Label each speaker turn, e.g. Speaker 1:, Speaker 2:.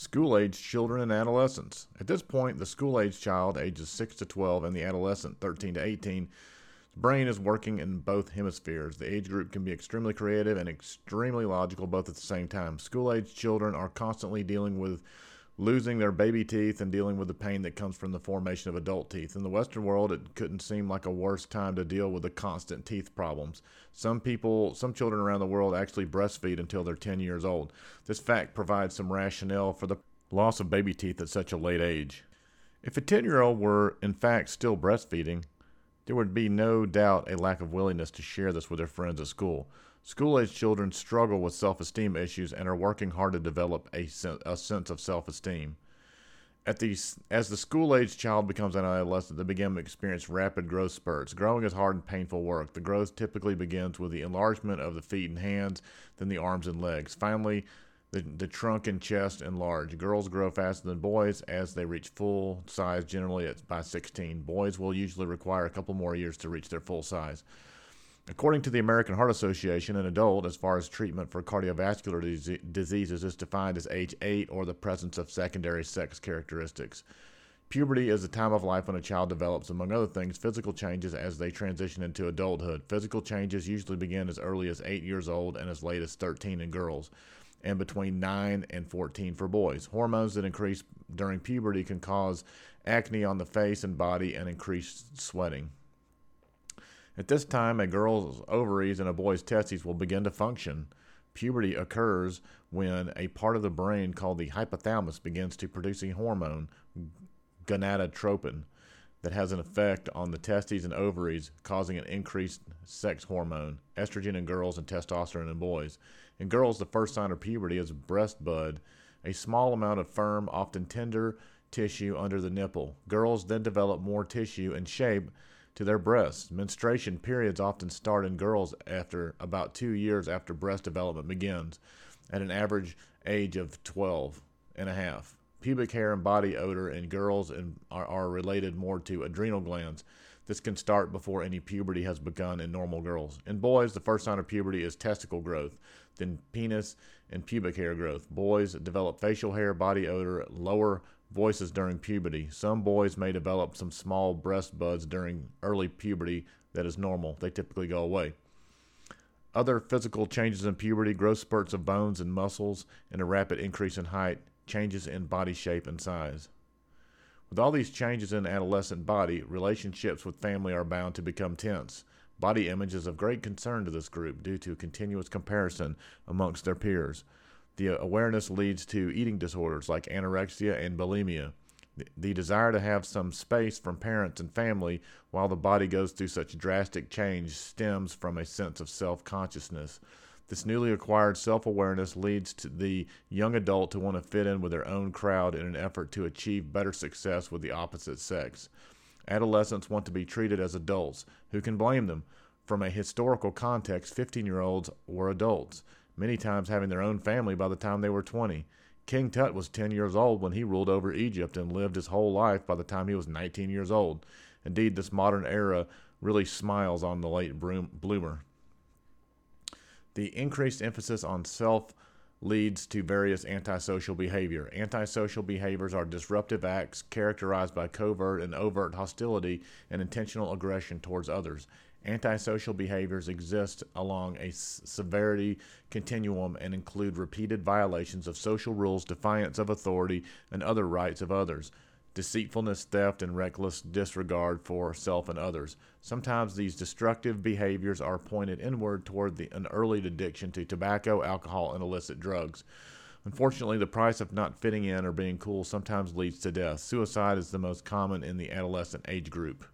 Speaker 1: School age children and adolescents. At this point, the school age child, ages 6 to 12, and the adolescent, 13 to 18, brain is working in both hemispheres. The age group can be extremely creative and extremely logical both at the same time. School age children are constantly dealing with losing their baby teeth and dealing with the pain that comes from the formation of adult teeth. In the Western world, it couldn't seem like a worse time to deal with the constant teeth problems. Some people, some children around the world actually breastfeed until they're 10 years old. This fact provides some rationale for the loss of baby teeth at such a late age. If a 10 year old were, in fact, still breastfeeding, there would be no doubt a lack of willingness to share this with their friends at school. School age children struggle with self esteem issues and are working hard to develop a, a sense of self esteem. The, as the school age child becomes an adolescent, they begin to experience rapid growth spurts. Growing is hard and painful work. The growth typically begins with the enlargement of the feet and hands, then the arms and legs. Finally, the, the trunk and chest enlarge. Girls grow faster than boys as they reach full size, generally by 16. Boys will usually require a couple more years to reach their full size. According to the American Heart Association, an adult, as far as treatment for cardiovascular diseases, is defined as age 8 or the presence of secondary sex characteristics. Puberty is the time of life when a child develops, among other things, physical changes as they transition into adulthood. Physical changes usually begin as early as 8 years old and as late as 13 in girls, and between 9 and 14 for boys. Hormones that increase during puberty can cause acne on the face and body and increased sweating. At this time, a girl's ovaries and a boy's testes will begin to function. Puberty occurs when a part of the brain called the hypothalamus begins to produce a hormone, gonadotropin, that has an effect on the testes and ovaries, causing an increased sex hormone, estrogen in girls and testosterone in boys. In girls, the first sign of puberty is breast bud, a small amount of firm, often tender tissue under the nipple. Girls then develop more tissue and shape to their breasts. Menstruation periods often start in girls after about two years after breast development begins, at an average age of 12 and a half. Pubic hair and body odor in girls are, are related more to adrenal glands. This can start before any puberty has begun in normal girls. In boys, the first sign of puberty is testicle growth, then penis and pubic hair growth. Boys develop facial hair, body odor, lower voices during puberty. Some boys may develop some small breast buds during early puberty that is normal. They typically go away. Other physical changes in puberty, growth spurts of bones and muscles, and a rapid increase in height, changes in body shape and size. With all these changes in the adolescent body, relationships with family are bound to become tense. Body image is of great concern to this group due to continuous comparison amongst their peers. The awareness leads to eating disorders like anorexia and bulimia. The, desire to have some space from parents and family while the body goes through such drastic change stems from a sense of self consciousness. This newly acquired self awareness leads to the young adult to want to fit in with their own crowd in an effort to achieve better success with the opposite sex. Adolescents want to be treated as adults. Who can blame them? From a historical context, 15 year olds were adults many times having their own family by the time they were 20. King Tut was 10 years old when he ruled over Egypt and lived his whole life by the time he was 19 years old. Indeed, this modern era really smiles on the late bloomer. The increased emphasis on self leads to various antisocial behavior. Antisocial behaviors are disruptive acts characterized by covert and overt hostility and intentional aggression towards others. Antisocial behaviors exist along a severity continuum and include repeated violations of social rules, defiance of authority, and other rights of others, deceitfulness, theft, and reckless disregard for self and others. Sometimes these destructive behaviors are pointed inward toward the, an early addiction to tobacco, alcohol, and illicit drugs. Unfortunately, the price of not fitting in or being cool sometimes leads to death. Suicide is the most common in the adolescent age group.